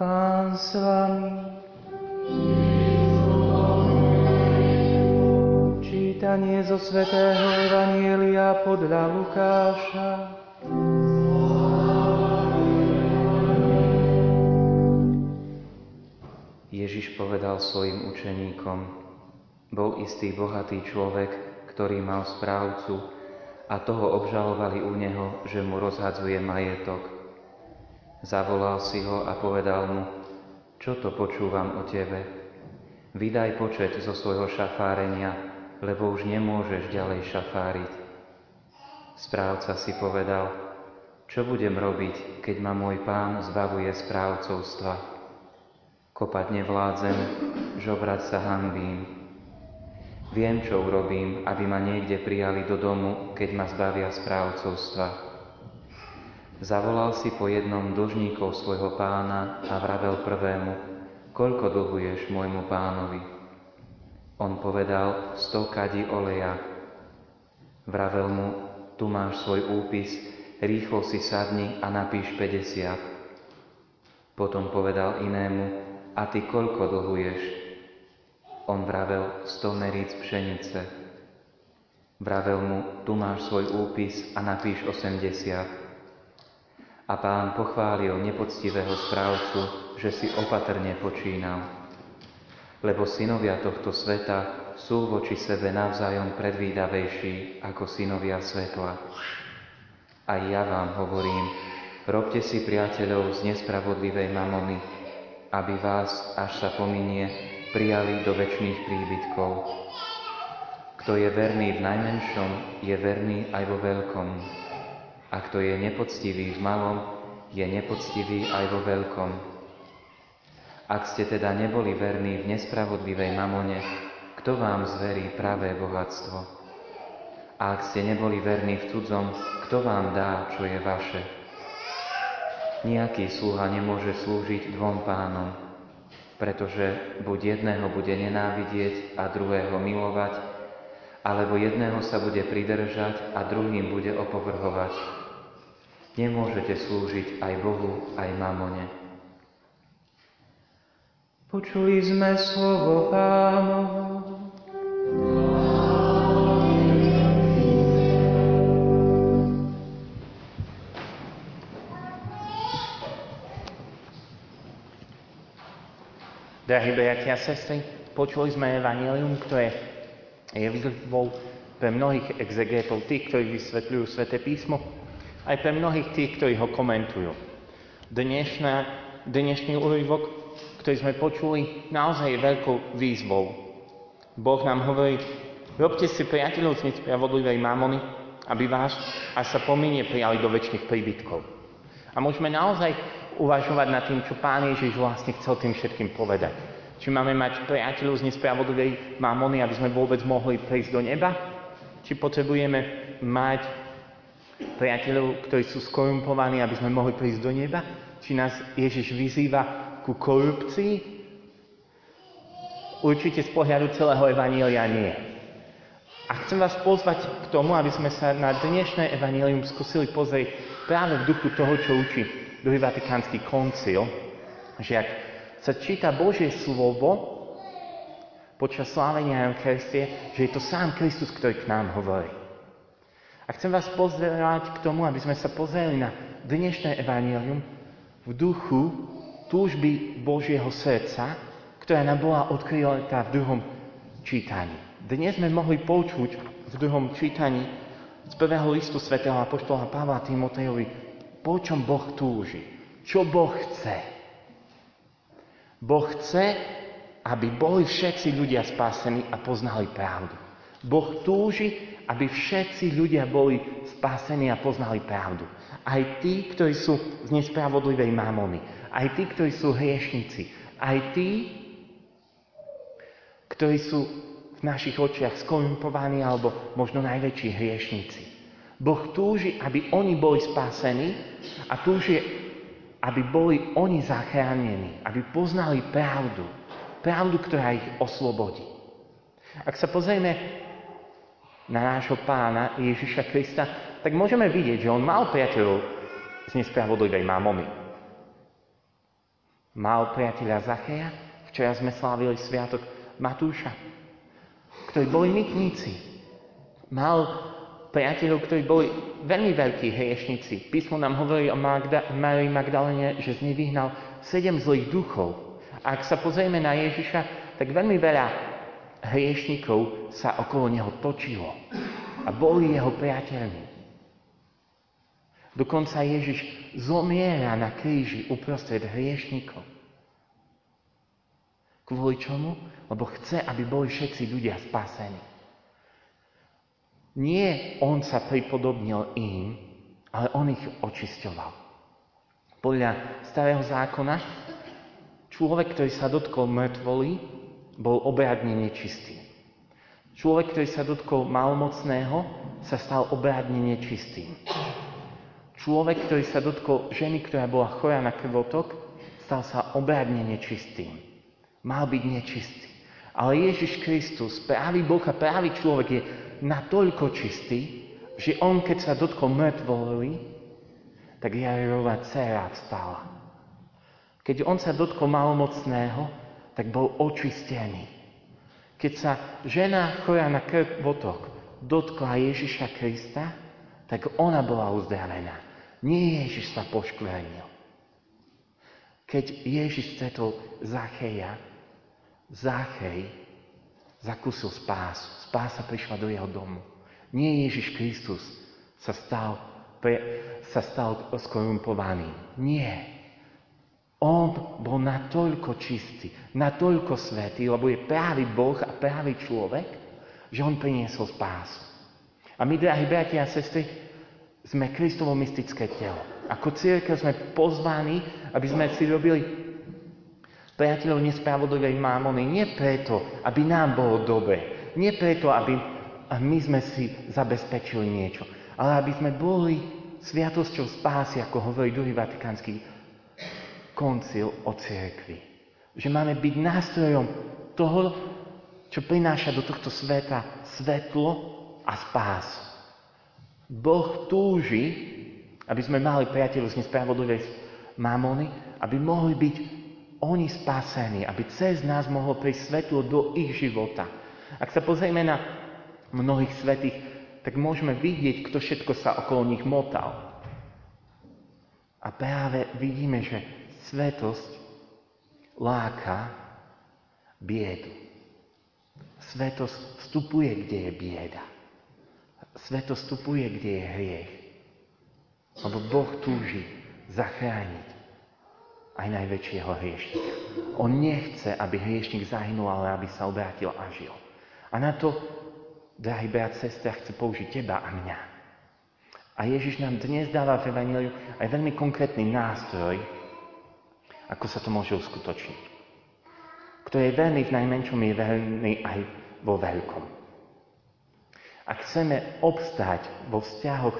Pán s vami. Čítanie zo svätého Evanielia podľa Lukáša. Ježiš povedal svojim učeníkom, bol istý bohatý človek, ktorý mal správcu a toho obžalovali u neho, že mu rozhadzuje majetok. Zavolal si ho a povedal mu, čo to počúvam o tebe? Vydaj počet zo svojho šafárenia, lebo už nemôžeš ďalej šafáriť. Správca si povedal, čo budem robiť, keď ma môj pán zbavuje správcovstva? Kopať nevládzem, žobrať sa hanbím. Viem, čo urobím, aby ma niekde prijali do domu, keď ma zbavia správcovstva. Zavolal si po jednom dlžníkov svojho pána a vravel prvému, koľko dlhuješ môjmu pánovi. On povedal, sto kadi oleja. Vravel mu, tu máš svoj úpis, rýchlo si sadni a napíš 50. Potom povedal inému, a ty koľko dlhuješ? On vravel, sto meríc pšenice. Vravel mu, tu máš svoj úpis a napíš 80. A pán pochválil nepoctivého správcu, že si opatrne počínal. Lebo synovia tohto sveta sú voči sebe navzájom predvídavejší ako synovia svetla. A ja vám hovorím, robte si priateľov z nespravodlivej mamony, aby vás, až sa pominie, prijali do väčšných príbytkov. Kto je verný v najmenšom, je verný aj vo veľkom. A kto je nepoctivý v malom, je nepoctivý aj vo veľkom. Ak ste teda neboli verní v nespravodlivej mamone, kto vám zverí pravé bohatstvo? A ak ste neboli verní v cudzom, kto vám dá, čo je vaše? Nijaký sluha nemôže slúžiť dvom pánom, pretože buď jedného bude nenávidieť a druhého milovať, alebo jedného sa bude pridržať a druhým bude opovrhovať. Nemôžete slúžiť aj Bohu, aj mamone. Počuli sme slovo pánovo. Drahí bratia a sestry, počuli sme Evangelium, ktoré je výzvou pre mnohých exegetov, tých, ktorí vysvetľujú Svete písmo, aj pre mnohých tých, ktorí ho komentujú. Dnešná, dnešný úryvok, ktorý sme počuli, naozaj je veľkou výzvou. Boh nám hovorí, robte si priateľov z nespravodlivej mámony, aby vás, až sa pominie, prijali do väčšných príbytkov. A môžeme naozaj uvažovať nad tým, čo Pán Ježiš vlastne chcel tým všetkým povedať. Či máme mať priateľov z nespravodlivej mamony, aby sme vôbec mohli prísť do neba? Či potrebujeme mať priateľov, ktorí sú skorumpovaní, aby sme mohli prísť do neba? Či nás Ježiš vyzýva ku korupcii? Určite z pohľadu celého Evanília nie. A chcem vás pozvať k tomu, aby sme sa na dnešné Evanílium skúsili pozrieť práve v duchu toho, čo učí druhý Vatikánsky koncil, že ak sa číta Božie slovo počas slávenia Eucharistie, že je to sám Kristus, ktorý k nám hovorí. A chcem vás pozerať k tomu, aby sme sa pozreli na dnešné evanílium v duchu túžby Božieho srdca, ktorá nám bola odkrytá v druhom čítaní. Dnes sme mohli počuť v druhom čítaní z prvého listu svätého Apoštola Pavla Timotejovi po čom Boh túži. Čo Boh chce? Boh chce, aby boli všetci ľudia spásení a poznali pravdu. Boh túži, aby všetci ľudia boli spásení a poznali pravdu. Aj tí, ktorí sú z nespravodlivej mamony. Aj tí, ktorí sú hriešnici. Aj tí, ktorí sú v našich očiach skorumpovaní alebo možno najväčší hriešnici. Boh túži, aby oni boli spasení a túži, aby boli oni zachránení, aby poznali pravdu. Pravdu, ktorá ich oslobodí. Ak sa pozrieme na nášho pána Ježiša Krista, tak môžeme vidieť, že on mal priateľov z nespravodlivej mamony. Mal priateľa Zacheja, včera sme slávili sviatok Matúša, ktorí boli mytníci. Mal priateľov, ktorí boli veľmi veľkí hriešnici. Písmo nám hovorí o Magda- Marii Magdalene, že z nej vyhnal sedem zlých duchov. A ak sa pozrieme na Ježiša, tak veľmi veľa hriešnikov sa okolo neho točilo a boli jeho priateľmi. Dokonca Ježiš zomiera na kríži uprostred hriešnikov. Kvôli čomu? Lebo chce, aby boli všetci ľudia spasení. Nie on sa pripodobnil im, ale on ich očisťoval. Podľa starého zákona človek, ktorý sa dotkol mŕtvoly, bol obradne nečistý. Človek, ktorý sa dotkol malomocného, sa stal obradne nečistým. Človek, ktorý sa dotkol ženy, ktorá bola chorá na krvotok, stal sa obradne nečistým. Mal byť nečistý. Ale Ježiš Kristus, pravý Boh a pravý človek je natoľko čistý, že on, keď sa dotkol mŕtvoly, tak Jairova dcera vstala. Keď on sa dotkol malomocného, tak bol očistený. Keď sa žena chorá na krvotok dotkla Ježiša Krista, tak ona bola uzdravená. Nie Ježiš sa poškvernil. Keď Ježiš stretol Zacheja, Zachej zakúsil spásu. Spása prišla do jeho domu. Nie Ježiš Kristus sa stal, pre, sa stal skorumpovaným. Nie. On bol natoľko čistý, natoľko svetý, lebo je právý Boh a právý človek, že on priniesol spásu. A my, drahí bratia a sestry, sme Kristovo mystické telo. Ako církev sme pozvaní, aby sme si robili priateľov nespravodlivej mámony. Nie preto, aby nám bolo dobre. Nie preto, aby my sme si zabezpečili niečo. Ale aby sme boli sviatosťou spásy, ako hovorí druhý vatikánsky koncil o cirkvi. Že máme byť nástrojom toho, čo prináša do tohto sveta svetlo a spásu. Boh túži, aby sme mali priateľov z nespravodlivej mamony, aby mohli byť oni spásení, aby cez nás mohlo prísť svetlo do ich života. Ak sa pozrieme na mnohých svetých, tak môžeme vidieť, kto všetko sa okolo nich motal. A práve vidíme, že Svetosť láka biedu. Svetosť vstupuje, kde je bieda. Svetosť vstupuje, kde je hriech. Lebo Boh túži zachrániť aj najväčšieho hriešnika. On nechce, aby hriešnik zahynul, ale aby sa obrátil a žil. A na to, drahý brat, sestra, chce použiť teba a mňa. A Ježiš nám dnes dáva v Evangeliu aj veľmi konkrétny nástroj, ako sa to môže uskutočniť. Kto je verný v najmenšom, je verný aj vo veľkom. Ak chceme obstáť vo vzťahoch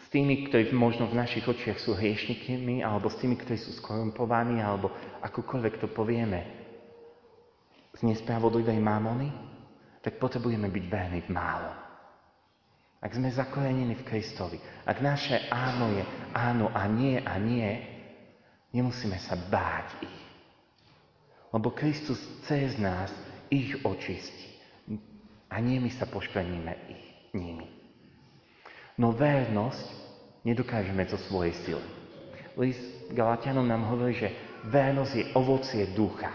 s tými, ktorí možno v našich očiach sú hriešnikmi, alebo s tými, ktorí sú skorumpovaní, alebo akokoľvek to povieme, z nespravodlivej mámony, tak potrebujeme byť verní v málo. Ak sme zakorenení v Kristovi, ak naše áno je áno a nie a nie, Nemusíme sa báť ich. Lebo Kristus cez nás ich očistí. A nie my sa poškveníme ich nimi. No vernosť nedokážeme zo svojej sily. List Galatianom nám hovorí, že vernosť je ovocie ducha.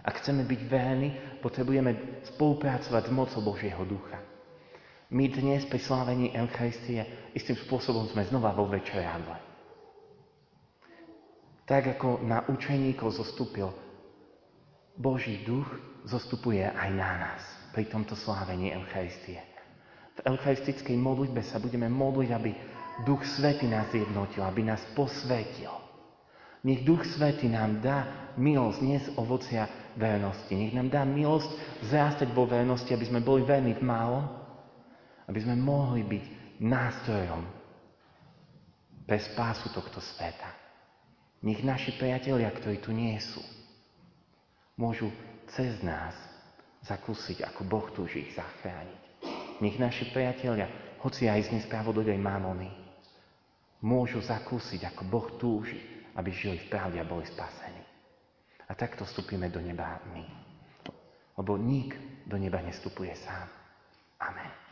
Ak chceme byť verní, potrebujeme spolupracovať s mocou Božieho ducha. My dnes pri slávení Eucharistie istým spôsobom sme znova vo večeradle. Tak ako na učeníkov zostúpil Boží duch, zostupuje aj na nás pri tomto slávení Eucharistie. V eucharistickej modlitbe sa budeme modliť, aby Duch Svety nás jednotil, aby nás posvetil. Nech Duch Svety nám dá milosť, z ovocia vernosti. Nech nám dá milosť zrástať vo vernosti, aby sme boli verní v malom, aby sme mohli byť nástrojom pre spásu tohto sveta. Nech naši priatelia, ktorí tu nie sú, môžu cez nás zakúsiť, ako Boh túži ich zachrániť. Nech naši priatelia, hoci aj z nespravodlivej mamony, môžu zakúsiť, ako Boh túži, aby žili v pravde a boli spasení. A takto vstúpime do neba my. Lebo nik do neba nestupuje sám. Amen.